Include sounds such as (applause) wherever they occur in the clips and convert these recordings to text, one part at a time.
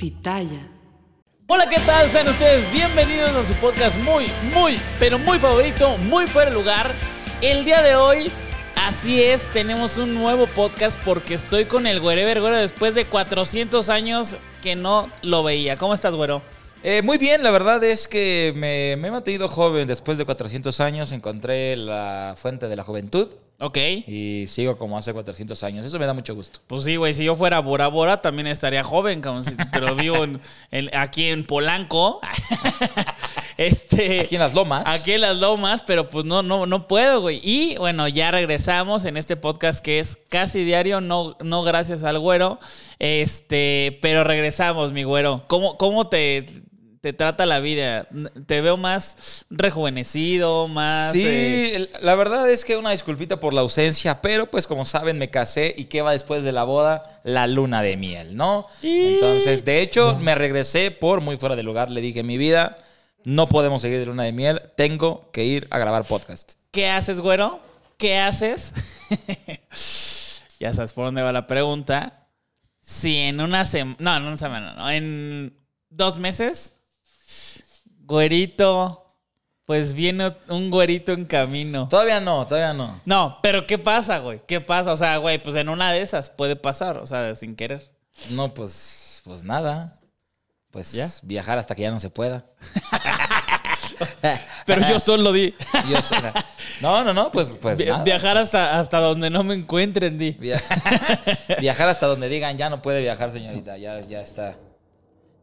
Pitaya. Hola, ¿qué tal? Sean ustedes bienvenidos a su podcast muy, muy, pero muy favorito, muy fuera de lugar. El día de hoy, así es, tenemos un nuevo podcast porque estoy con el Güerever Güero después de 400 años que no lo veía. ¿Cómo estás, güero? Eh, muy bien, la verdad es que me, me he mantenido joven después de 400 años. Encontré la fuente de la juventud Ok. y sigo como hace 400 años. Eso me da mucho gusto. Pues sí, güey, si yo fuera Bora Bora también estaría joven, cabrón, si- pero vivo en- en- aquí en Polanco. (laughs) este, Aquí en las lomas. Aquí en las lomas, pero pues no, no, no puedo, güey. Y bueno, ya regresamos en este podcast que es casi diario, no, no gracias al güero. Este, pero regresamos, mi güero. ¿Cómo, cómo te, te trata la vida? Te veo más rejuvenecido, más. Sí, eh, la verdad es que una disculpita por la ausencia, pero pues como saben me casé y qué va después de la boda, la luna de miel, ¿no? Entonces, de hecho, me regresé por muy fuera de lugar, le dije, mi vida, no podemos seguir de luna de miel, tengo que ir a grabar podcast. ¿Qué haces, güero? ¿Qué haces? (laughs) ya sabes por dónde va la pregunta. Si en una semana. No, en una semana, no. En dos meses. Güerito. Pues viene un güerito en camino. Todavía no, todavía no. No, pero ¿qué pasa, güey? ¿Qué pasa? O sea, güey, pues en una de esas puede pasar, o sea, sin querer. No, pues, pues nada. Pues ¿Ya? viajar hasta que ya no se pueda. (laughs) Pero yo solo di. Yo sé. No, no, no, pues, pues nada. Viajar hasta, hasta donde no me encuentren, di. Via- (laughs) viajar hasta donde digan ya no puede viajar, señorita. Ya, ya está.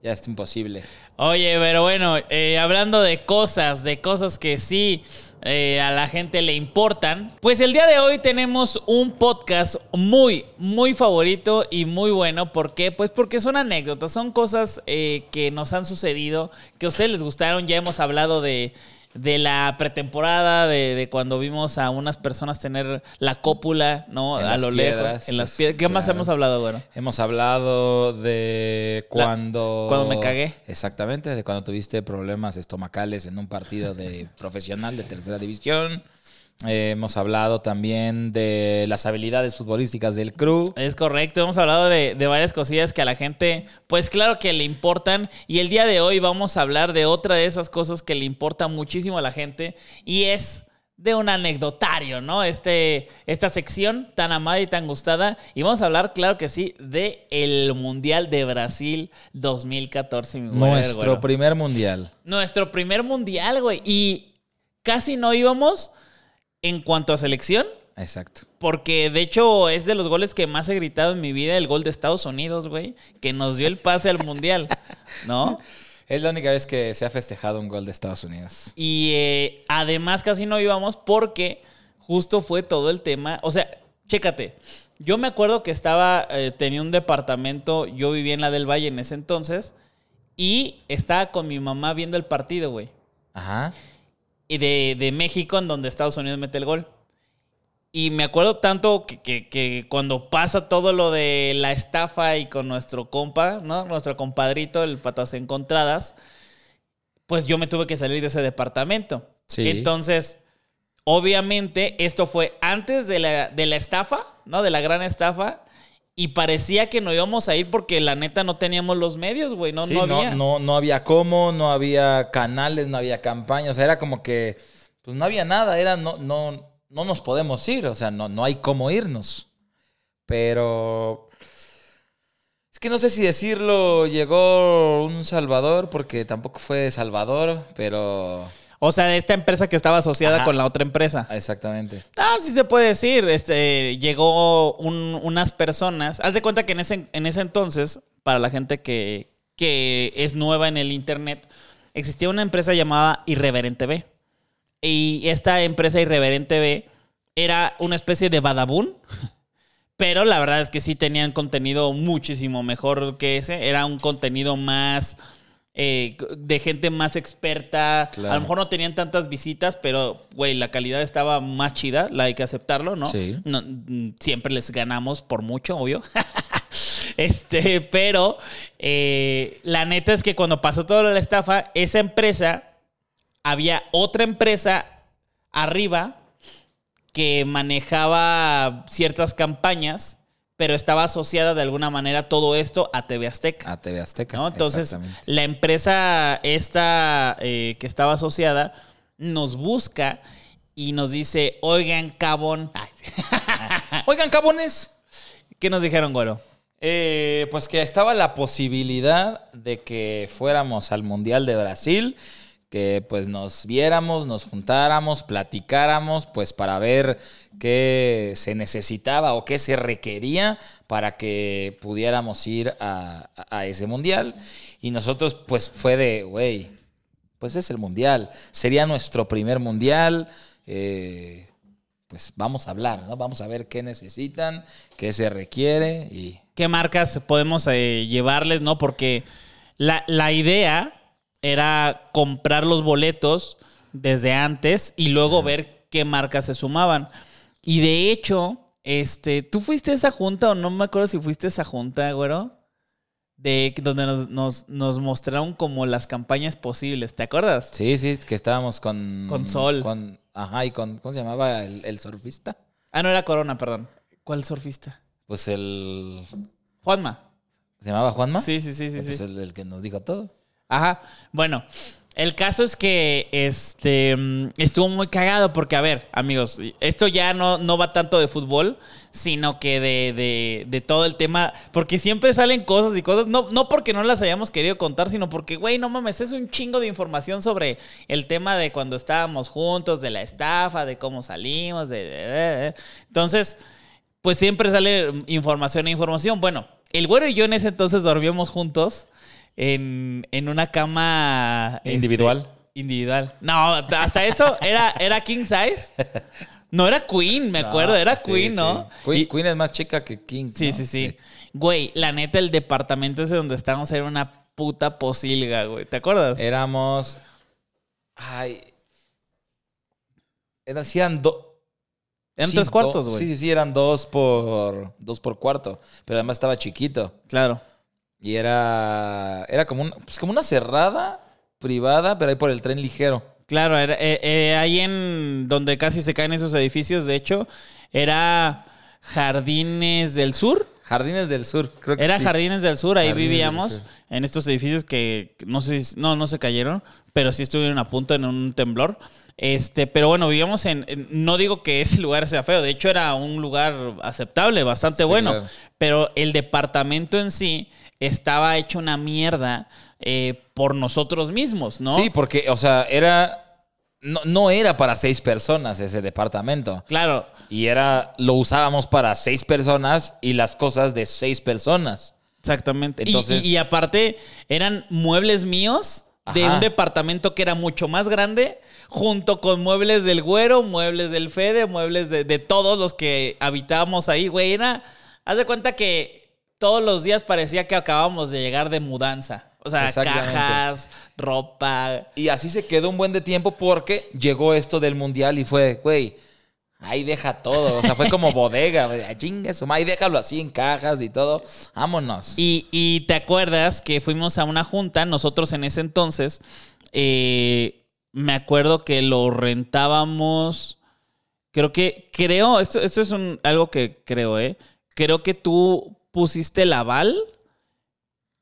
Ya es imposible. Oye, pero bueno, eh, hablando de cosas, de cosas que sí eh, a la gente le importan, pues el día de hoy tenemos un podcast muy, muy favorito y muy bueno. ¿Por qué? Pues porque son anécdotas, son cosas eh, que nos han sucedido, que a ustedes les gustaron. Ya hemos hablado de, de la pretemporada, de, de cuando vimos a unas personas tener la cópula, ¿no? En a lo piedras, lejos. En las piedras. ¿Qué más hemos hablado, bueno? Hemos hablado de La- cuando. cuando me cagué. Exactamente, de cuando tuviste problemas estomacales en un partido de profesional de tercera división. Eh, hemos hablado también de las habilidades futbolísticas del crew. Es correcto, hemos hablado de, de varias cosillas que a la gente, pues claro que le importan. Y el día de hoy vamos a hablar de otra de esas cosas que le importa muchísimo a la gente y es de un anecdotario, ¿no? Este, esta sección tan amada y tan gustada. Y vamos a hablar, claro que sí, de el Mundial de Brasil 2014. mi güey, Nuestro güero. primer mundial. Nuestro primer Mundial, güey. Y casi no íbamos en cuanto a selección. Exacto. Porque de hecho es de los goles que más he gritado en mi vida, el gol de Estados Unidos, güey, que nos dio el pase al Mundial, ¿no? (laughs) Es la única vez que se ha festejado un gol de Estados Unidos. Y eh, además casi no íbamos porque justo fue todo el tema, o sea, chécate, yo me acuerdo que estaba, eh, tenía un departamento, yo vivía en la del Valle en ese entonces, y estaba con mi mamá viendo el partido, güey. Ajá. Y de, de México, en donde Estados Unidos mete el gol. Y me acuerdo tanto que, que- que cuando pasa todo lo de la estafa y con nuestro compa, ¿no? Nuestro compadrito, el Patas Encontradas, pues yo me tuve que salir de ese departamento. Sí. Entonces, obviamente, esto fue antes de la, de la estafa, ¿no? De la gran estafa. Y parecía que no íbamos a ir porque la neta no teníamos los medios, güey. No, Sí, no no, había. no, no había cómo, no había canales, no había campaña. O sea, era como que, pues no había nada. Era no, no, no nos podemos ir, o sea, no, no hay cómo irnos. Pero es que no sé si decirlo, llegó un Salvador, porque tampoco fue Salvador, pero... O sea, de esta empresa que estaba asociada Ajá. con la otra empresa. Exactamente. Ah, sí se puede decir. Este, llegó un- unas personas. Haz de cuenta que en ese, en ese entonces, para la gente que, que es nueva en el internet, existía una empresa llamada Irreverente B. Y esta empresa Irreverente B era una especie de Badabun. (laughs) Pero la verdad es que sí tenían contenido muchísimo mejor que ese. Era un contenido más eh, de gente más experta. Claro. A lo mejor no tenían tantas visitas, pero, güey, la calidad estaba más chida. La hay que aceptarlo, ¿no? Sí. No, siempre les ganamos por mucho, obvio. (laughs) este, pero eh, la neta es que cuando pasó toda la estafa, esa empresa, había otra empresa arriba que manejaba ciertas campañas, pero estaba asociada de alguna manera todo esto a TV Azteca. A TV Azteca. ¿no? Entonces, la empresa esta eh, que estaba asociada nos busca y nos dice, oigan, cabón. (laughs) Oigan, cabones. ¿Qué nos dijeron, güero? Eh, pues que estaba la posibilidad de que fuéramos al Mundial de Brasil, que pues nos viéramos, nos juntáramos, platicáramos, pues para ver qué se necesitaba o qué se requería para que pudiéramos ir a, a ese Mundial. Y nosotros pues fue de, güey, pues es el Mundial, sería nuestro primer Mundial. eh, pues vamos a hablar, ¿no? Vamos a ver qué necesitan, qué se requiere y... ¿Qué marcas podemos eh, llevarles, no? Porque la, la idea era comprar los boletos desde antes y luego ver qué marcas se sumaban. Y de hecho, este, ¿tú fuiste a esa junta o no me acuerdo si fuiste a esa junta, güero? De donde nos, nos, nos mostraron como las campañas posibles, ¿te acuerdas? Sí, sí, que estábamos con... Con Sol. Con, ajá, y con... ¿Cómo se llamaba el, el surfista? Ah, no era Corona, perdón. ¿Cuál surfista? Pues el... Juanma. ¿Se llamaba Juanma? Sí, sí, sí, sí, Pues sí. el, el que nos dijo todo. Ajá. Bueno, el caso es que este mm, estuvo muy cagado porque, a ver, amigos, esto ya no, no va tanto de fútbol, sino que de, de- de todo el tema. Porque siempre salen cosas y cosas, no, no porque no las hayamos querido contar, sino porque, güey, no mames, es un chingo de información sobre el tema de cuando estábamos juntos, de la estafa, de cómo salimos, de. de-. Entonces, pues siempre sale información e información. Bueno, el güero y yo en ese entonces dormíamos juntos en, en una cama este, ¿Individual? individual. No, hasta eso era, era king size. No era queen, me acuerdo, era Sí, queen, sí. ¿no? Queen, Y- Queen es más chica que King. sí, ¿no? sí, sí, Güey, la neta, el departamento ese donde estábamos era una puta posilga, güey. ¿Te acuerdas? Éramos... Ay... Eran, sí, eran dos... Eran tres cuartos, güey. Sí, sí, sí, eran dos por... Dos por cuarto. Pero además estaba chiquito. Claro. Y era... Era como, un, pues como una cerrada privada, pero ahí por el tren ligero. Claro, era, eh, eh, ahí en donde casi se caen esos edificios, de hecho, era Jardines del Sur. Jardines del Sur, creo que Era sí. Jardines del Sur, ahí Jardines vivíamos en estos edificios que no sé, si- no, no se cayeron, pero sí estuvieron a punto en un temblor. Este, pero bueno, vivíamos en, en- no digo que ese lugar sea feo, de hecho era un lugar aceptable, bastante Sí, bueno, claro. pero el departamento en sí estaba hecho una mierda eh, por nosotros mismos, ¿no? Sí, porque, o sea, era... No, no era para seis personas ese departamento. Claro, Y era... Lo usábamos para seis personas y las cosas de seis personas. Exactamente. Y- Entonces- y, y aparte, eran muebles míos de Ajá. un departamento que era mucho más grande, junto con muebles del güero, muebles del Fede, muebles de, de todos los que habitábamos ahí, güey. Era, haz de cuenta que todos los días parecía que acabábamos de llegar de mudanza. O sea, cajas, ropa. Y así se quedó un buen de tiempo porque llegó esto del mundial y fue, güey, ahí deja todo. O sea, fue como bodega, güey. "Ah, Chinga su madre, ahí déjalo así en cajas y todo. Vámonos. Y, y te acuerdas que fuimos a una junta, nosotros en ese entonces, eh, me acuerdo que lo rentábamos, creo que, creo, esto, esto es un, algo que creo, ¿eh? Creo que tú pusiste el aval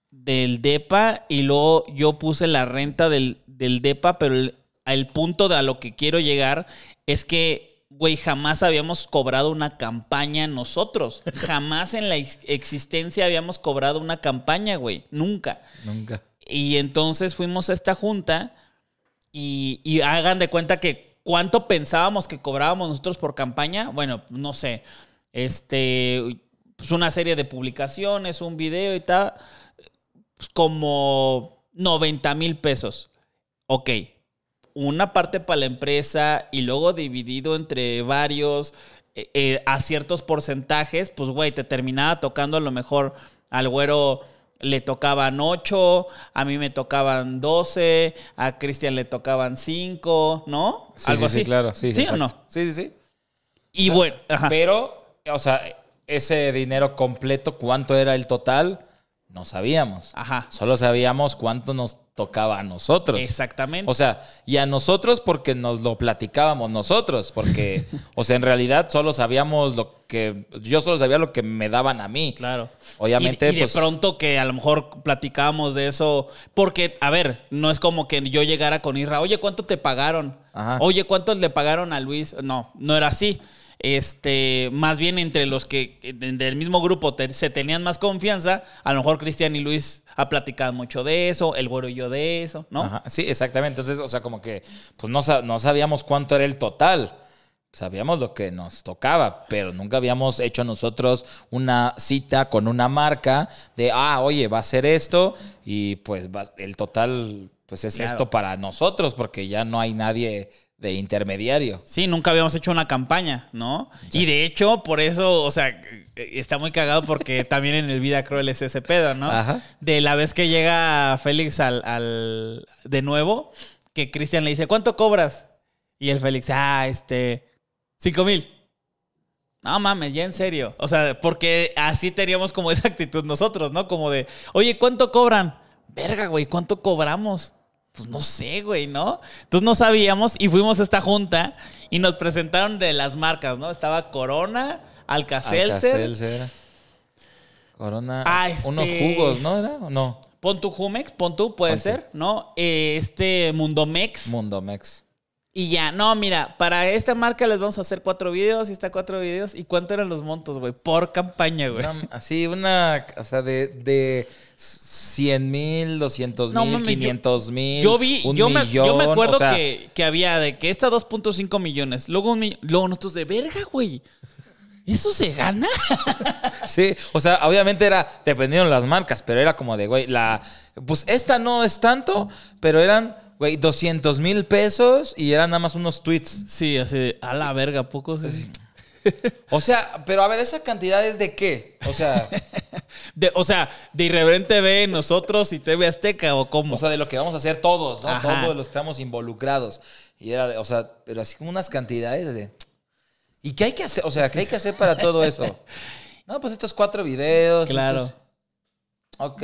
del DEPA y luego yo puse la renta del, del DEPA, pero el, el punto de a lo que quiero llegar es que güey, jamás habíamos cobrado una campaña nosotros. Jamás en la ex- existencia habíamos cobrado una campaña, güey. Nunca. Nunca. Y entonces fuimos a esta junta y, y hagan de cuenta que cuánto pensábamos que cobrábamos nosotros por campaña. Bueno, no sé, este, pues una serie de publicaciones, un video y tal, pues como 90 mil pesos. Ok, una parte para la empresa y luego dividido entre varios eh, eh, a ciertos porcentajes, pues güey, te terminaba tocando a lo mejor al güero le tocaban 8, a mí me tocaban 12, a Cristian le tocaban 5, ¿no? Sí, Algo sí, sí, así. claro. Sí, ¿Sí o no? Sí, sí, sí. Y bueno, ajá. Pero, o sea, ese dinero completo, ¿cuánto era el total? No sabíamos. Ajá. Solo sabíamos cuánto nos tocaba a nosotros. Exactamente. O sea, y a nosotros porque nos lo platicábamos nosotros, porque, (laughs) o sea, en realidad solo sabíamos lo que, yo solo sabía lo que me daban a mí. Claro. Obviamente, Y, y de pues- pronto que a lo mejor platicábamos de eso. Porque, a ver, no es como que yo llegara con Isra, oye, ¿cuánto te pagaron? Ajá. Oye, ¿cuánto le pagaron a Luis? No, no era así. Este, más bien entre los que de- del mismo grupo te- se tenían más confianza, a lo mejor Cristian y Luis ha platicado mucho de eso, el güero y yo de eso, ¿no? Ajá, sí, exactamente. Entonces, o sea, como que, pues no, no sabíamos cuánto era el total. Sabíamos lo que nos tocaba, pero nunca habíamos hecho nosotros una cita con una marca de, ah, oye, va a ser esto y pues va- el total, pues es Claro. esto para nosotros, porque ya no hay nadie de intermediario. Sí, nunca habíamos hecho una campaña, ¿no? Y de hecho, por eso, o sea, está muy cagado porque (laughs) también en el Vida Cruel es ese pedo, ¿no? Ajá. De la vez que llega Félix al, al- de nuevo, que Cristian le dice, ¿cuánto cobras? Y el Félix, ah, este, cinco mil. No mames, ya en serio. O sea, porque así teníamos como esa actitud nosotros, ¿no? Como de, oye, ¿cuánto cobran? Verga, güey, ¿cuánto cobramos? Pues no sé, güey, ¿no? Entonces no sabíamos y fuimos a esta junta y nos presentaron de las marcas, ¿no? Estaba Corona, Alka-Seltzer, Alka-Seltzer, Corona. Ah, este- Unos jugos, ¿no? ¿Era o no? pon tu Jumex, pon tu, puede Pon ser, ¿no? Eh, este Mundomex. Mundomex. Y ya, no, mira, para esta marca les vamos a hacer cuatro videos y está cuatro videos. ¿Y cuánto eran los montos, güey? Por campaña, güey. Así, una, o sea, de, de 100 mil, 200 No, mil, yo- 500 mil. Yo vi, un yo me, yo me millón, acuerdo o sea, que, que había de que esta 2.5 millones, luego un mi- luego nosotros de verga, güey. ¿Eso se gana? (laughs) Sí, o sea, obviamente era, dependiendo de las marcas, pero era como de, güey, la, pues esta no es tanto, pero eran, güey, 200 mil pesos y eran nada más unos tweets. Sí, así de, a la verga, poco sí. (laughs) O sea, pero a ver, ¿esa cantidad es de qué? O sea, (laughs) De- o sea, de Irreverente B, nosotros y TV Azteca o cómo. o sea, de lo que vamos a hacer todos, ¿no? Ajá. Todos los que estamos involucrados. Y era, de- o sea, pero así como unas cantidades de... ¿Y qué hay que hacer? O sea, ¿qué hay que hacer para todo eso? (laughs) No, pues estos cuatro videos. Claro. estos- Ok.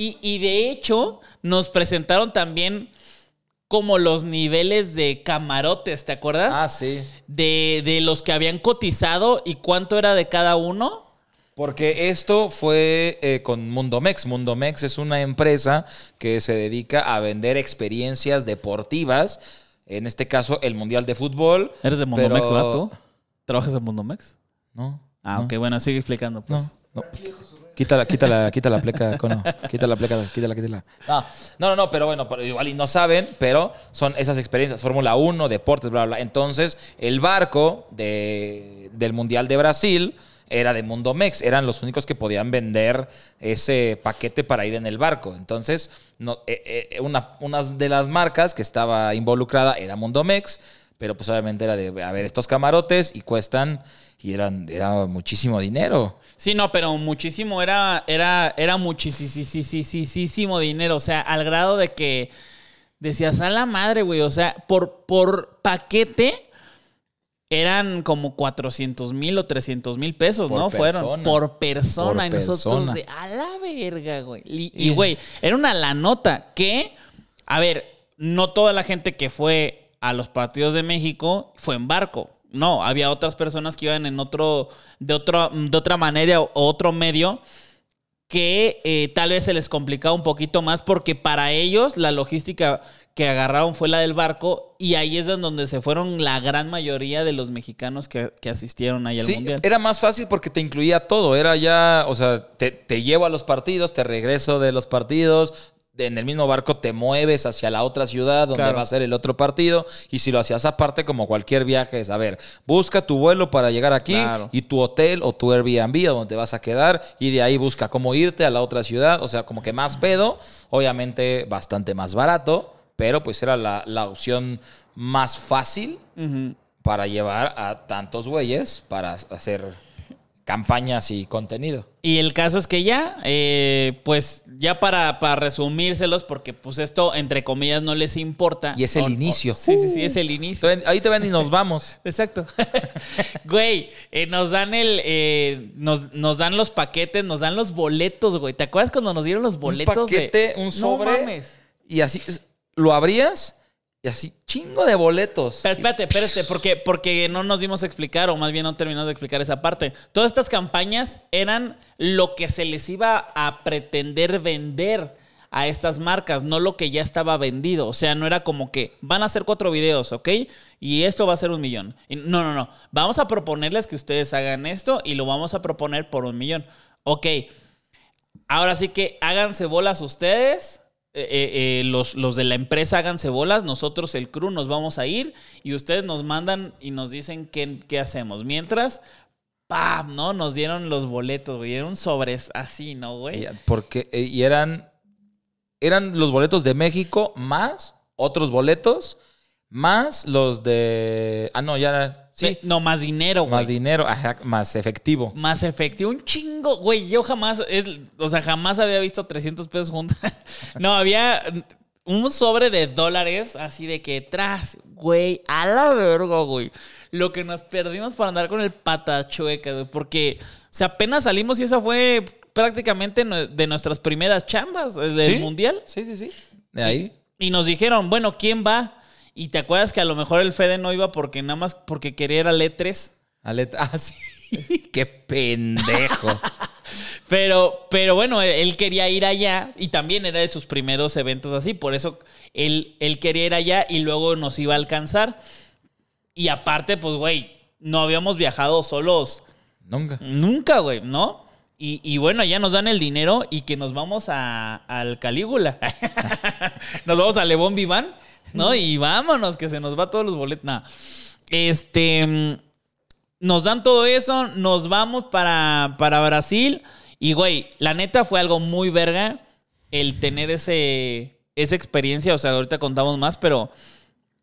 Y, y de hecho, nos presentaron también como los niveles de camarotes, ¿te acuerdas? Ah, sí. de, de los que habían cotizado y cuánto era de cada uno. Porque esto fue eh, con Mundomex. Mundomex es una empresa que se dedica a vender experiencias deportivas. En este caso, el Mundial de Fútbol. ¿Eres de pero- Mundomex, vato? ¿Trabajas en Mundomex? No. Ah, no, ok, bueno, sigue explicando. Pues. No. no. Quítala, quítala, quítala la pleca. Quítala la pleca, quítala, quítala. No, no, no, pero bueno, igual y no saben, pero son esas experiencias. Fórmula 1, deportes, bla, bla, bla. Entonces, el barco de, del Mundial de Brasil era de Mundomex. Eran los únicos que podían vender ese paquete para ir en el barco. Entonces, no, eh, eh, una, una de las marcas que estaba involucrada era Mundomex, pero pues obviamente era de, a ver, estos camarotes y cuestan, y eran, era muchísimo dinero. Sí, no, pero muchísimo era, era, era muchísimo dinero. O sea, al grado de que decías, a la madre, güey. O sea, por, por paquete eran como 400 mil o 300 mil pesos, Por ¿no? Fueron persona. por persona. Por y nosotros persona. de a la verga, güey. Y, güey, era una la nota que, a ver, no toda la gente que fue a los partidos de México fue en barco. No, había otras personas que iban en otro, de, otro, de otra manera o otro medio que eh, tal vez se les complicaba un poquito más porque para ellos la logística que agarraron fue la del barco y ahí es donde se fueron la gran mayoría de los mexicanos que, que asistieron ahí al Sí, mundial. era más fácil porque te incluía todo. Era ya, o sea, te, te llevo a los partidos, te regreso de los partidos. En el mismo barco te mueves hacia la otra ciudad donde Claro. va a ser el otro partido. Y si lo hacías aparte, como cualquier viaje, es a ver, busca tu vuelo para llegar aquí Claro. y tu hotel o tu Airbnb a donde te vas a quedar. Y de ahí busca cómo irte a la otra ciudad. O sea, como que más pedo. Obviamente, bastante más barato. Pero pues era la, la opción más fácil para llevar a tantos güeyes para hacer campañas y contenido. Y el caso es que ya, eh, pues ya para, para resumírselos, porque pues esto entre comillas no les importa. Y es el O- o- inicio. sí, sí, sí, es el inicio. Entonces, ahí te ven y nos vamos. (laughs) Exacto. (laughs) güey, eh, nos dan el. eh, nos, nos dan los paquetes, nos dan los boletos, güey. ¿Te acuerdas cuando nos dieron los boletos? de- paquete, un sobre. No mames. Y así lo abrías así chingo de boletos. Pero espérate, espérate, porque, porque no nos dimos a explicar, o más bien no terminamos de explicar esa parte. Todas estas campañas eran lo que se les iba a pretender vender a estas marcas, no lo que ya estaba vendido. O sea, no era como que van a hacer cuatro videos, ¿ok? Y esto va a ser un millón. No, no, no. Vamos a proponerles que ustedes hagan esto y lo vamos a proponer por un millón. Ok. Ahora sí que háganse bolas ustedes. Eh, eh, eh, los, los de la empresa háganse bolas.Nosotros, el crew, nos vamos a ir. Y ustedes nos mandan y nos dicen qué, qué hacemos. Mientras, ¡pam! ¿No? Nos dieron los boletos, güey. Era un sobres así, ¿no, güey? Porque, y eran, eran los boletos de México más otros boletos más los de... Ah, no, ya... Sí, No, más dinero, güey. más dinero, ajá, más efectivo. Más efectivo, un chingo, güey. Yo jamás, es- o sea, jamás había visto 300 pesos juntos. (laughs) no, había un sobre de dólares así de que tras, güey, a la verga, güey. Lo que nos perdimos para andar con el patachueca, güey. Porque, o sea, apenas salimos y esa fue prácticamente de nuestras primeras chambas eh, del ¿Sí? mundial. Sí, sí, sí. De ahí. Y nos dijeron, bueno, ¿quién va? Y te acuerdas que a lo mejor el Fede no iba porque nada más porque quería ir a Letres. Alet- Ah, sí. (laughs) Qué pendejo. (laughs) Pero, pero bueno, él- quería ir allá y también era de sus primeros eventos así. Por eso él, él quería ir allá y luego nos iba a alcanzar. Y aparte, pues, güey, no habíamos viajado solos Nunca. nunca, güey, ¿no? Y, y bueno, ya nos dan el dinero y que nos vamos a, al Calígula. (laughs) nos vamos a Lebón Viván, ¿no? Y vámonos, que se nos va todos los boletos. Nah. Este. mm, Nos dan todo eso, nos vamos para, para Brasil. Y, güey, la neta fue algo muy verga el tener ese, esa experiencia. O sea, ahorita contamos más, pero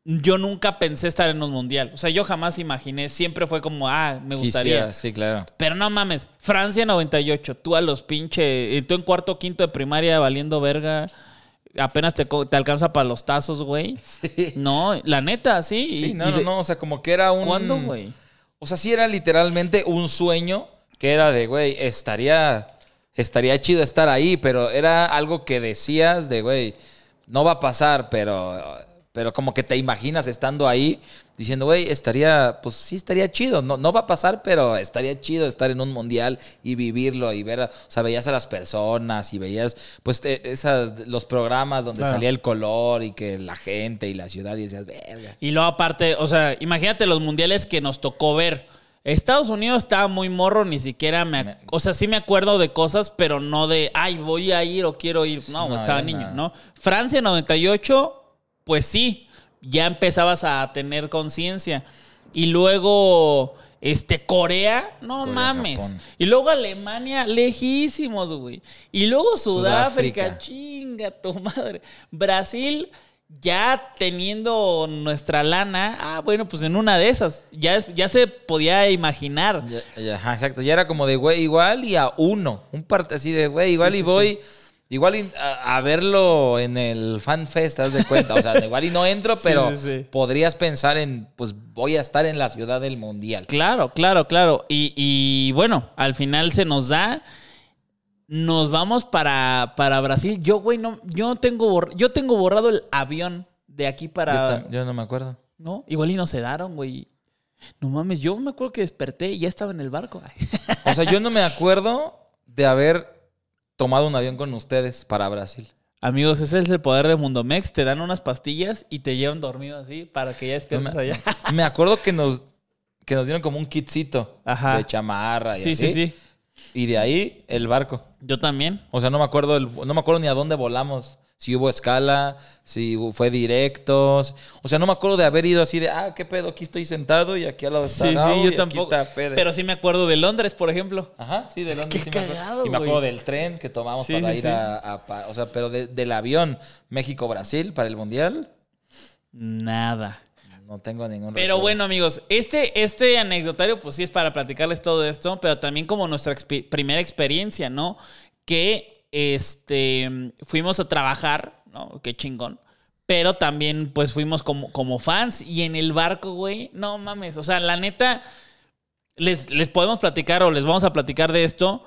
yo nunca pensé estar en un mundial. O sea, yo jamás imaginé. Siempre fue como, ah, me gustaría. Quisiera, sí, claro. Pero no mames, Francia 98, tú a los pinche, eh, tú en cuarto quinto de primaria valiendo verga, apenas te, te alcanza para los tazos, güey. (laughs) No, la neta, sí. Sí, no, no, de- no. O sea, como que era un. ¿Cuándo, güey? O sea, sí era literalmente un sueño que era de, güey, estaría, estaría chido estar ahí, pero era algo que decías de, güey, no va a pasar, pero, pero como que te imaginas estando ahí diciendo, güey, estaría, pues sí estaría chido, no, no va a pasar, pero estaría chido estar en un mundial y vivirlo y ver, o sea, veías a las personas y veías, pues, te- esas, los programas donde Claro. salía el color y que la gente y la ciudad y decías, verga. Y luego aparte, o sea, imagínate los mundiales que nos tocó ver. Estados Unidos estaba muy morro, ni siquiera me... O sea, sí me acuerdo de cosas, pero no de, ay, voy a ir o quiero ir. No, No, estaba niño, nada. ¿no? Francia 98, pues sí, ya empezabas a tener conciencia. Y luego, este, Corea, no Corea, mames. Japón. Y luego Alemania, lejísimos, güey. Y luego Sudáfrica, Sudáfrica. chinga tu madre. Brasil, ya teniendo nuestra lana, ah, bueno, pues en una de esas, ya, ya se podía imaginar. Ya- exacto. Ya era como de, güey, igual y a uno. Un parte así de, güey, igual Sí, y sí, voy Igual y a, a verlo en el Fan Fest, ¿te das de cuenta? O sea, (laughs) igual y no entro, pero sí, sí. podrías pensar en, pues voy a estar en la ciudad del mundial. Claro, claro, claro. Y, y bueno, al final se nos da. Nos vamos para, para Brasil. Yo, güey, no, yo tengo borr- yo tengo borrado el avión de aquí para. yo no me acuerdo. ¿No? Igual y no se daron, güey. No mames, yo me acuerdo que desperté y ya estaba en el barco. O sea, yo no me acuerdo de haber tomado un avión con ustedes para Brasil. Amigos, ese es el poder de Mundomex. Te dan unas pastillas y te llevan dormido así para que ya No despiertes me, allá. (laughs) me acuerdo que nos, que nos dieron como un kitcito Ajá. de chamarra y Sí, así. sí, sí. Y de ahí el barco. Yo también. O sea, no me acuerdo el- no me acuerdo ni a dónde volamos. Si hubo escala, si fue directos. O sea, no me acuerdo de haber ido así de, ah, qué pedo, aquí estoy sentado y aquí al lado está Sí, sí, yo tampoco. está. Pero sí me acuerdo de Londres, por ejemplo. Ajá, sí, de Londres Qué sí me acuerdo. cagado, Y me acuerdo del tren que tomamos Sí, para sí, ir a, O sea, pero de- del avión México-Brasil para el Mundial, Nada. no tengo ningún Pero recuerdo. bueno, amigos, este, este anecdotario, pues sí es para platicarles todo esto, pero también como nuestra primera experiencia, ¿no? Que este fuimos a trabajar, ¿no? Qué chingón. Pero también, pues, fuimos como, como fans. Y en el barco, güey, no mames. O sea, la neta, les, les podemos platicar o les vamos a platicar de esto.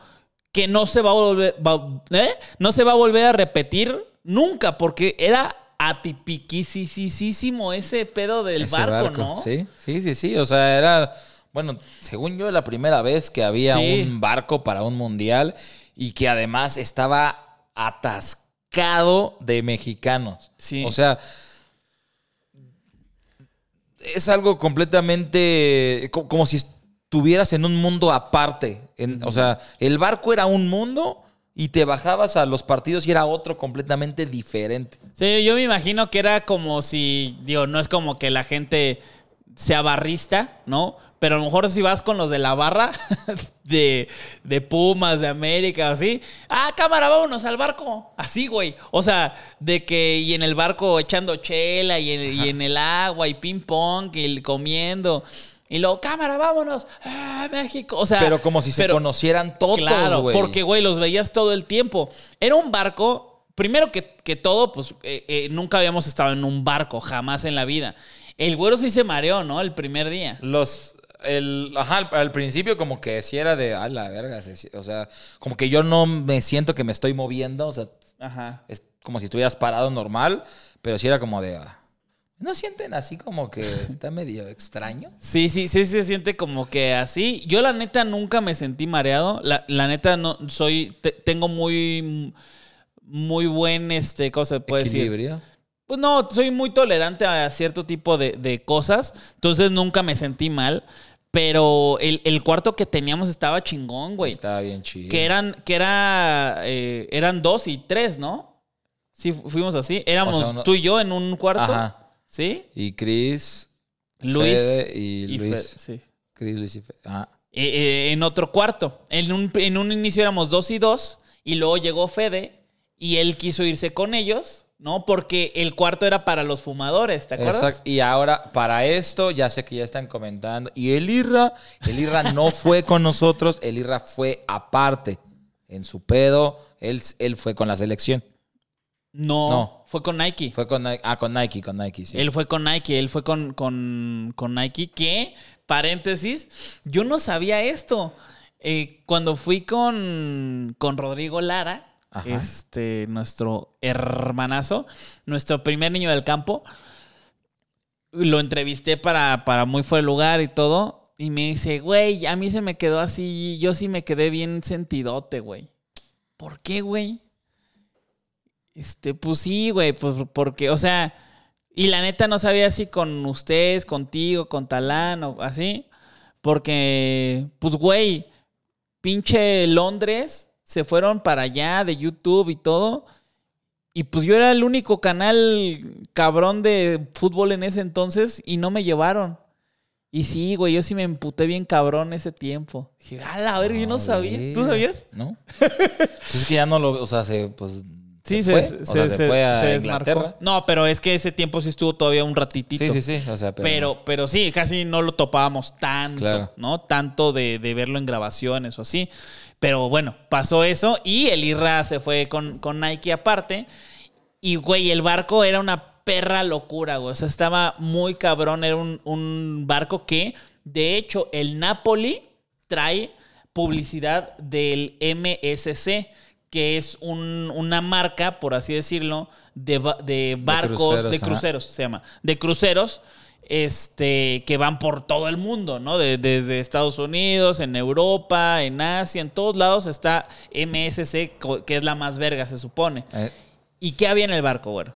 Que no se va a volver. va- ¿eh? No se va a volver a repetir nunca. Porque era atipiquisísimo ese pedo del Ese barco, ¿no? Sí, sí, sí, sí. O sea, era, bueno, según yo, la primera vez que había Sí. un barco para un mundial y que además estaba atascado de mexicanos. Sí. O sea, es algo completamente co- como si estuvieras en un mundo aparte. En- o sea, el barco era un mundo y te bajabas a los partidos y era otro completamente diferente. Sí, yo me imagino que era como si, digo, no es como que la gente sea barrista, ¿no? Pero a lo mejor si vas con los de la barra (laughs) de, de Pumas, de América, así. Ah, cámara, vámonos al barco. Así, güey. O sea, de que y en el barco echando chela y en, y en el agua y ping pong y el- comiendo. Y luego, cámara, vámonos. Ah, México. O sea, pero como si se conocieran todos, Claro, güey. porque, güey, los veías todo el tiempo. Era un barco, primero que, que todo, pues eh, eh, nunca habíamos estado en un barco, jamás en la vida. El güero sí se mareó, ¿no? El primer día. Los. El, ajá, al, al principio como que sí era de, a la verga, se- o sea, como que yo no me siento que me estoy moviendo, o sea, Ajá. es como si estuvieras parado normal, pero sí era como de, ah, ¿no sienten así como que (laughs) está medio extraño? Sí, sí, sí se siente como que así. Yo la neta nunca me sentí mareado. La, la neta no soy, te- tengo muy, muy buen, este, ¿cómo se puede decir? Equilibrio. Pues no, soy muy tolerante a cierto tipo de, de cosas. Entonces nunca me sentí mal. Pero el, el cuarto que teníamos estaba chingón, güey. Estaba bien chido. Que eran, que era, eh, eran dos y tres, ¿no? Sí, fu- fuimos así. Éramos O sea, uno- tú y yo en un cuarto. Ajá. ¿Sí? Y Chris, Luis Fede y, y Luis. Fred, sí. Chris, Luis y Fede. Ah. Eh, eh, en otro cuarto. En un, en un inicio éramos dos y dos. Y luego llegó Fede y él quiso irse con ellos, ¿no? Porque el cuarto era para los fumadores, ¿te acuerdas? Exacto. Y ahora, para esto, ya sé que ya están comentando. Y el Irra, el Irra no fue con nosotros, el Irra fue aparte. En su pedo, él, él fue con la selección. No, No. fue con Nike. Fue con Nike. Ah, con Nike, con Nike, sí. Él fue con Nike, él fue con, con, con Nike, que, paréntesis, yo no sabía esto. Eh, cuando fui con, con Rodrigo Lara, Este, nuestro hermanazo, nuestro primer niño del campo, lo entrevisté para, para Muy Fue el Lugar y todo, y me dice, güey, a mí se me quedó así, yo sí me quedé bien sentidote, güey. ¿Por qué, güey? Este, pues sí, güey, pues porque, o sea, y la neta no sabía si con ustedes, contigo, con Talán o así, porque, pues, güey, pinche Londres se fueron para allá de YouTube y todo. Y pues yo era el único canal cabrón de fútbol en ese entonces y no me llevaron. Y sí, güey, yo sí me emputé bien cabrón ese tiempo. Dije, a la verga, yo no sabía. ¿Tú sabías? ¿No? (laughs) Pues es que ya no lo, o sea, se, pues, Sí, ¿Se se, fue? O se- sea, se se- fue a desmarcó. No, pero es que ese tiempo sí estuvo todavía un ratitito. Sí, sí, sí. O sea, pero. Pero, pero sí, casi no lo topábamos tanto, Claro. ¿no? Tanto de, de verlo en grabaciones o así. Pero bueno, pasó eso y el Irra se fue con, con Nike aparte. Y, güey, el barco era una perra locura, güey. O sea, estaba muy cabrón. Era un, un barco que, de hecho, el Napoli trae publicidad del MSC, que es un- una marca, por así decirlo, de, de barcos, cruceros, de cruceros, se llama. De cruceros. Este, que van por todo el mundo, ¿no? De- desde Estados Unidos, en Europa, en Asia, en todos lados está MSC, que es la más verga, se supone. Eh, ¿Y qué había en el barco, güero?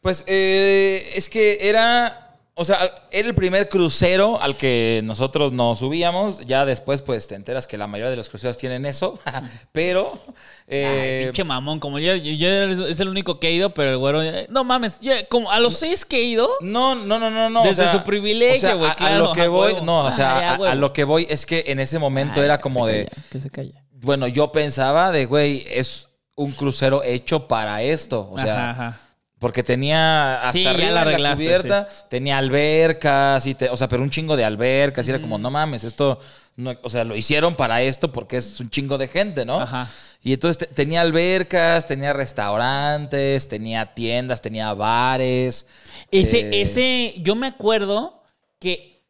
Pues eh, es que era. O sea, era el primer crucero al que nosotros nos subíamos. Ya después, pues te enteras que la mayoría de los cruceros tienen eso. (laughs) Pero. eh, Ay, pinche mamón, como yo, yo- yo es el único que he ido, pero el güero, eh, no mames, ya, como a los seis que he ido, No, no, no, no, no. Desde o sea, su privilegio, o sea, güey, a- lo que voy, huevo. no, o sea, Ay, a lo que voy es que en ese momento Ay, era como de, calla, que se calla. bueno, yo pensaba de, güey, es un crucero hecho para esto, o sea, Ajá, ajá. Porque tenía hasta Sí, arriba la la cubierta, tenía albercas, y te- o sea, pero un chingo de albercas, y era como, no mames, esto, no- o sea, lo hicieron para esto porque es un chingo de gente, ¿no? Ajá. Y entonces te- tenía albercas, tenía restaurantes, tenía tiendas, tenía bares. Ese, eh, ese, yo me acuerdo que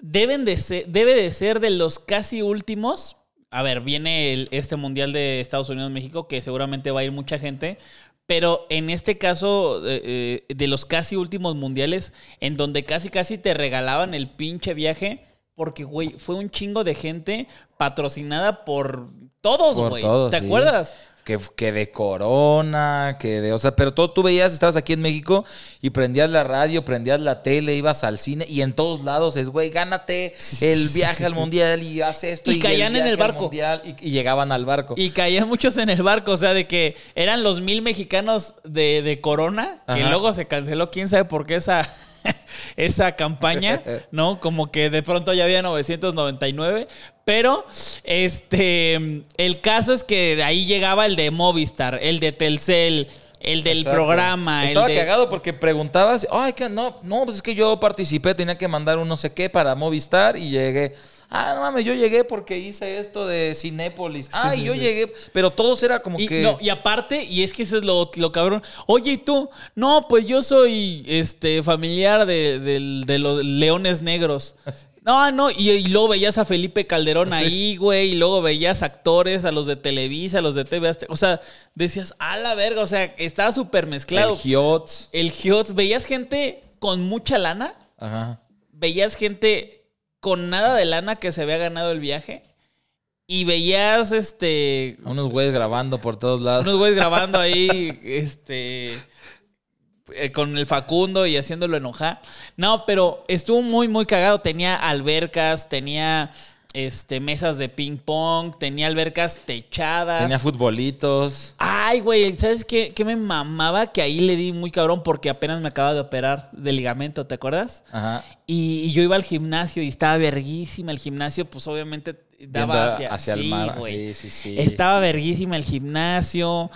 deben de ser, debe de ser de los casi últimos. A ver, viene el- este Mundial de Estados Unidos-México, que seguramente va a ir mucha gente. Pero en este caso, eh, eh, de los casi últimos mundiales, en donde casi casi te regalaban el pinche viaje, porque, güey, fue un chingo de gente patrocinada por todos, Por güey. todos, ¿Te sí. acuerdas? Que, que de Corona, que de. O sea, pero todo tú veías, estabas aquí en México y prendías la radio, prendías la tele, ibas al cine y en todos lados es, güey, gánate el viaje al mundial y haz esto. Y caían en el barco. mundial, y, y llegaban al barco. Y caían muchos en el barco, o sea, de que eran los mil mexicanos de, de Corona, que Ajá. luego se canceló, quién sabe por qué esa, (laughs) esa campaña, ¿no? Como que de pronto ya había 999, pero este, el caso es que de ahí llegaba el de Movistar, el de Telcel, el del Exacto. programa, Estaba el de... cagado porque preguntabas, ay, que no, no, pues es que yo participé, tenía que mandar un no sé qué para Movistar y llegué. Ah, no mames, yo llegué porque hice esto de Cinépolis. Ay, sí, yo sí. llegué, pero todos era como Y, que. no, y aparte, y es que eso es lo, lo cabrón. Oye, ¿y tú? No, pues yo soy este familiar de, del- de los leones negros. (laughs) No, no, y, y luego veías a Felipe Calderón ahí, güey, y luego veías actores, a los de Televisa, a los de TV. O sea, decías, a la verga, o sea, estaba súper mezclado. el Hiots. El Hiots, veías gente con mucha lana, Ajá. veías gente con nada de lana que se había ganado el viaje, y veías, este, A Unos güeyes grabando por todos lados. unos güeyes grabando (laughs) ahí, este, eh, con el Facundo y haciéndolo enojar. No, pero estuvo muy, muy cagado. Tenía albercas, tenía este, mesas de ping pong, tenía albercas techadas. Tenía futbolitos. Ay, güey, ¿sabes qué, qué me mamaba? Que ahí le di muy cabrón porque apenas me acaba de operar de ligamento, ¿te acuerdas? Ajá. Y, y yo iba al gimnasio y estaba verguísima el gimnasio, pues obviamente daba hacia, el mar. güey. Sí, sí, sí. Estaba verguísima el gimnasio.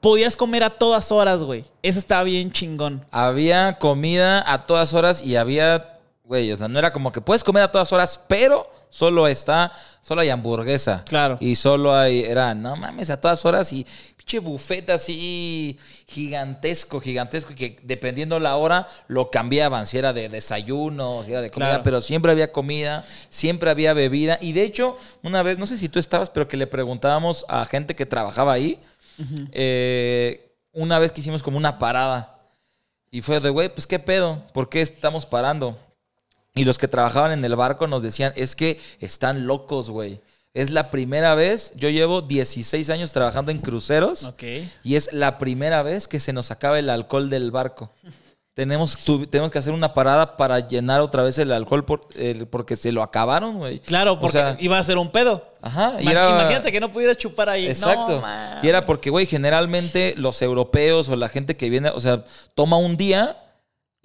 Podías comer a todas horas, güey. Eso estaba bien chingón. Había comida a todas horas y había, güey, o sea, no era como que puedes comer a todas horas, pero solo está, solo hay hamburguesa. Claro. Y solo hay, era, no mames, a todas horas y pinche buffet así gigantesco, gigantesco, que dependiendo la hora lo cambiaban, si era de desayuno, si era de comida, Claro. pero siempre había comida, siempre había bebida. Y de hecho, una vez, no sé si tú estabas, pero que le preguntábamos a gente que trabajaba ahí, eh, una vez que hicimos como una parada. Y fue de, güey, pues qué pedo, ¿por qué estamos parando? Y los que trabajaban en el barco nos decían, es que están locos, güey. Es la primera vez, yo llevo 16 años trabajando en cruceros Ok. y es la primera vez que se nos acaba el alcohol del barco. Tenemos, tu- tenemos que hacer una parada para llenar otra vez el alcohol por- el- porque se lo acabaron, güey. Claro, O porque sea, iba a ser un pedo. Ajá, y Ima- era- Imagínate que no pudiera chupar ahí. Exacto. No, y era porque, güey, generalmente los europeos o la gente que viene, o sea, toma un día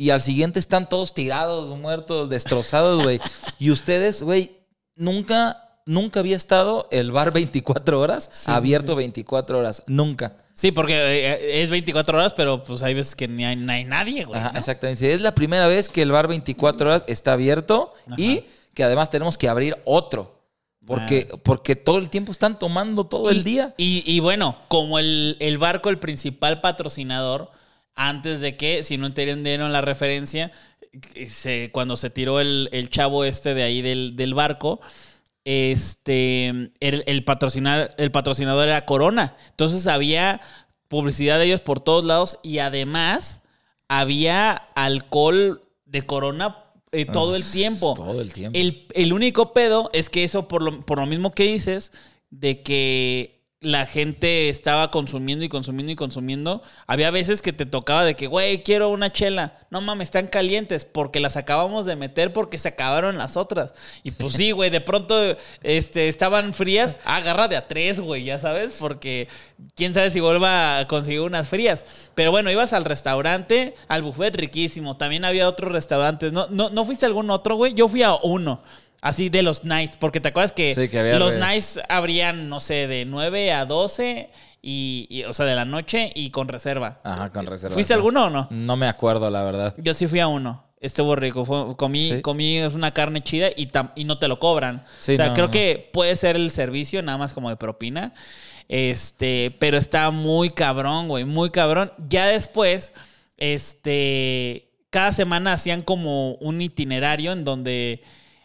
y al siguiente están todos tirados, muertos, destrozados, güey. y ustedes, güey, nunca, nunca había estado el bar 24 horas abierto 24 horas. Nunca. Sí, porque eh, es 24 horas, pero pues hay veces que ni hay, no hay nadie, güey. Ajá, ¿no? exactamente. Es la primera vez que el bar 24 horas está abierto y que además tenemos que abrir otro. Porque, porque todo el tiempo están tomando todo el Y- día. Y, y bueno, como el, el barco, el principal patrocinador, antes de que, si no entendieron la referencia, se- cuando se tiró el, el chavo este de ahí del, del barco, este, el, el, patrocinar, el patrocinador era Corona. Entonces había publicidad de ellos por todos lados y además había alcohol de Corona eh, todo el tiempo. Todo el tiempo. El, el único pedo es que eso, por lo, por lo mismo que dices, de que la gente estaba consumiendo y consumiendo y consumiendo, había veces que te tocaba de que, güey, quiero una chela. No mames, están calientes porque las acabamos de meter porque se acabaron las otras. Y pues sí, güey, de pronto este, estaban frías. Agarra de a tres, güey, ya sabes, porque quién sabe si vuelva a conseguir unas frías. Pero bueno, ibas al restaurante, al buffet riquísimo. También había otros restaurantes. ¿No, no, ¿no fuiste a algún otro, güey? Yo fui a uno. Así de los Nice, porque te acuerdas que, Sí, que había los Nice abrían, no sé, de 9 a 12, y, y, o sea, de la noche y con reserva. Ajá, con reserva. ¿Fuiste a alguno o no? No me acuerdo, la verdad. Yo sí fui a uno. Estuvo rico. Fue- comí, Sí. comí una carne chida y, tam- y no te lo cobran. Sí, o sea, no, creo no. que puede ser el servicio, nada más como de propina. Este, pero está muy cabrón, güey, muy cabrón. Ya después, este, cada semana hacían como un itinerario en donde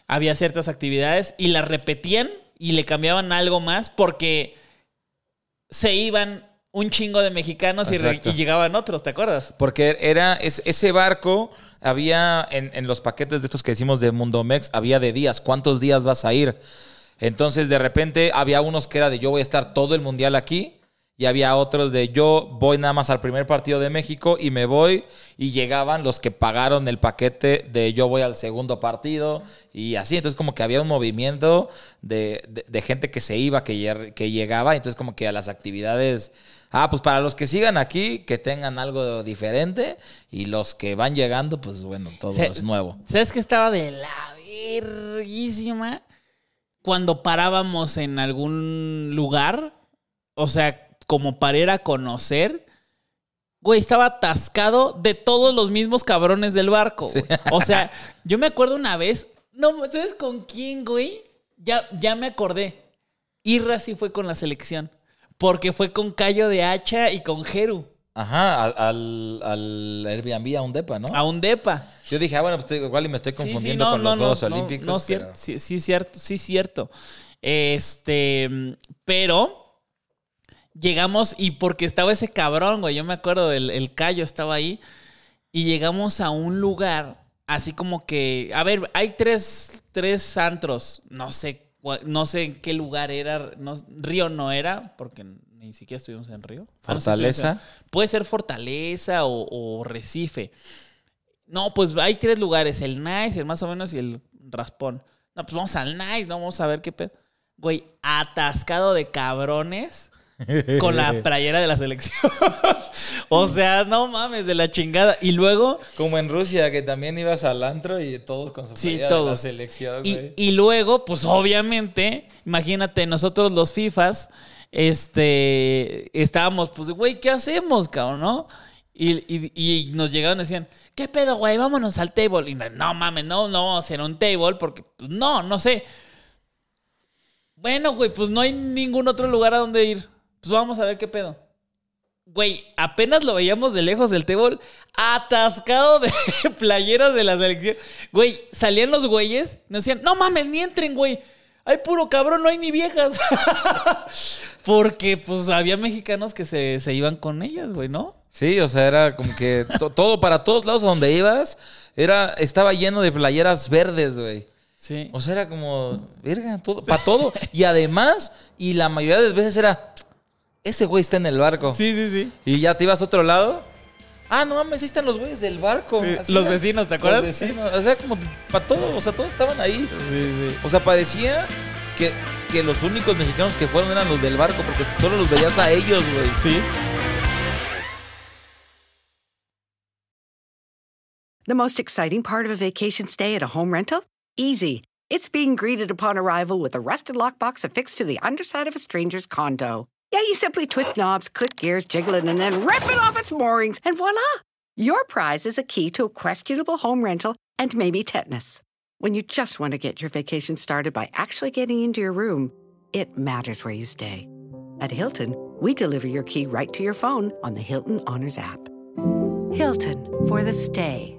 había ciertas actividades y las repetían y le cambiaban algo más porque se iban un chingo de mexicanos y, re- Exacto. y llegaban otros, ¿te acuerdas? Porque era es- ese barco, había en, en los paquetes de estos que decimos de Mundomex, había de días. ¿Cuántos días vas a ir? Entonces, de repente, había unos que era de yo voy a estar todo el mundial aquí. Y había otros de yo voy nada más al primer partido de México y me voy. Y llegaban los que pagaron el paquete de yo voy al segundo partido. Y así. Entonces, como que había un movimiento de, de- de gente que se iba, que, que llegaba. Entonces, como que a las actividades. Ah, pues para los que sigan aquí, que tengan algo diferente. Y los que van llegando, pues bueno, todo Se- es nuevo. ¿Sabes qué estaba de la verguísima? Cuando parábamos en algún lugar, o sea, como para ir a conocer, güey, estaba atascado de todos los mismos cabrones del barco. O sea, yo me acuerdo una vez, no, ¿sabes con quién, güey? Ya, ya me acordé. Irra sí fue con la selección. Porque fue con Cayo de Hacha y con Jeru. Ajá, al, al, Airbnb, a un depa, ¿no? A un depa. Yo dije, ah, bueno, pues igual y me estoy confundiendo con los Juegos Olímpicos. No, pero- cierto, sí, sí, cierto, sí, cierto. Este, pero llegamos y porque estaba ese cabrón, güey, yo me acuerdo del el Cayo estaba ahí y llegamos a un lugar así como que, a ver, hay tres, tres antros, no sé, no sé en qué lugar era, no, Río no era, porque ni siquiera estuvimos en Río. No, Fortaleza. Puede ser Fortaleza o, o Recife. No, pues hay tres lugares, el Nice, el más o menos y el Raspón. No, pues vamos al Nice, no vamos a ver qué pedo. Güey, atascado de cabrones con la (laughs) playera de la selección. (laughs) o sea, no mames, de la chingada. Y luego, Como en Rusia, que también ibas al antro y todos con su Sí, playera de la selección, y, y luego, pues obviamente, imagínate, nosotros los FIFAs, este, estábamos, pues, güey, ¿qué hacemos, cabrón, no? Y, y- y nos llegaban y decían, ¿qué pedo, güey? Vámonos al table. Y no, no mames, no, no vamos a hacer un table porque, pues, no, no sé. Bueno, güey, pues no hay ningún otro lugar a donde ir. Pues vamos a ver qué pedo. Güey, apenas lo veíamos de lejos del table, atascado de (laughs) playeras de la selección. Güey, salían los güeyes, nos decían, no mames, ni entren, güey. Hay puro cabrón, no hay ni viejas. (laughs) Porque, pues, había mexicanos que se, se iban con ellas, güey, ¿no? Sí, o sea, era como que to- todo para todos lados a donde ibas, era, estaba lleno de playeras verdes, güey. Sí. O sea, era como, verga, todo, para todo. Y además, y la mayoría de las veces era, ese güey está en el barco. Sí, sí, sí. Y ya te ibas a otro lado. Ah, no mames, ahí están los güeyes del barco. Sí, Así los era. vecinos, ¿te acuerdas? Los vecinos. O sea, como para todo, o sea, todos estaban ahí. Sí, sí. O sea, parecía que, que los únicos mexicanos que fueron eran los del barco, porque solo los veías a ellos, güey. Sí. The most exciting part of a vacation stay at a home rental? Easy. It's being greeted upon arrival with a rusted lockbox affixed to the underside of a stranger's condo. Yeah, you simply twist knobs, click gears, jiggle it, and then rip it off its moorings, and voila! Your prize is a key to a questionable home rental and maybe tetanus. When you just want to get your vacation started by actually getting into your room, it matters where you stay. At Hilton, we deliver your key right to your phone on the Hilton Honors app. Hilton for the stay.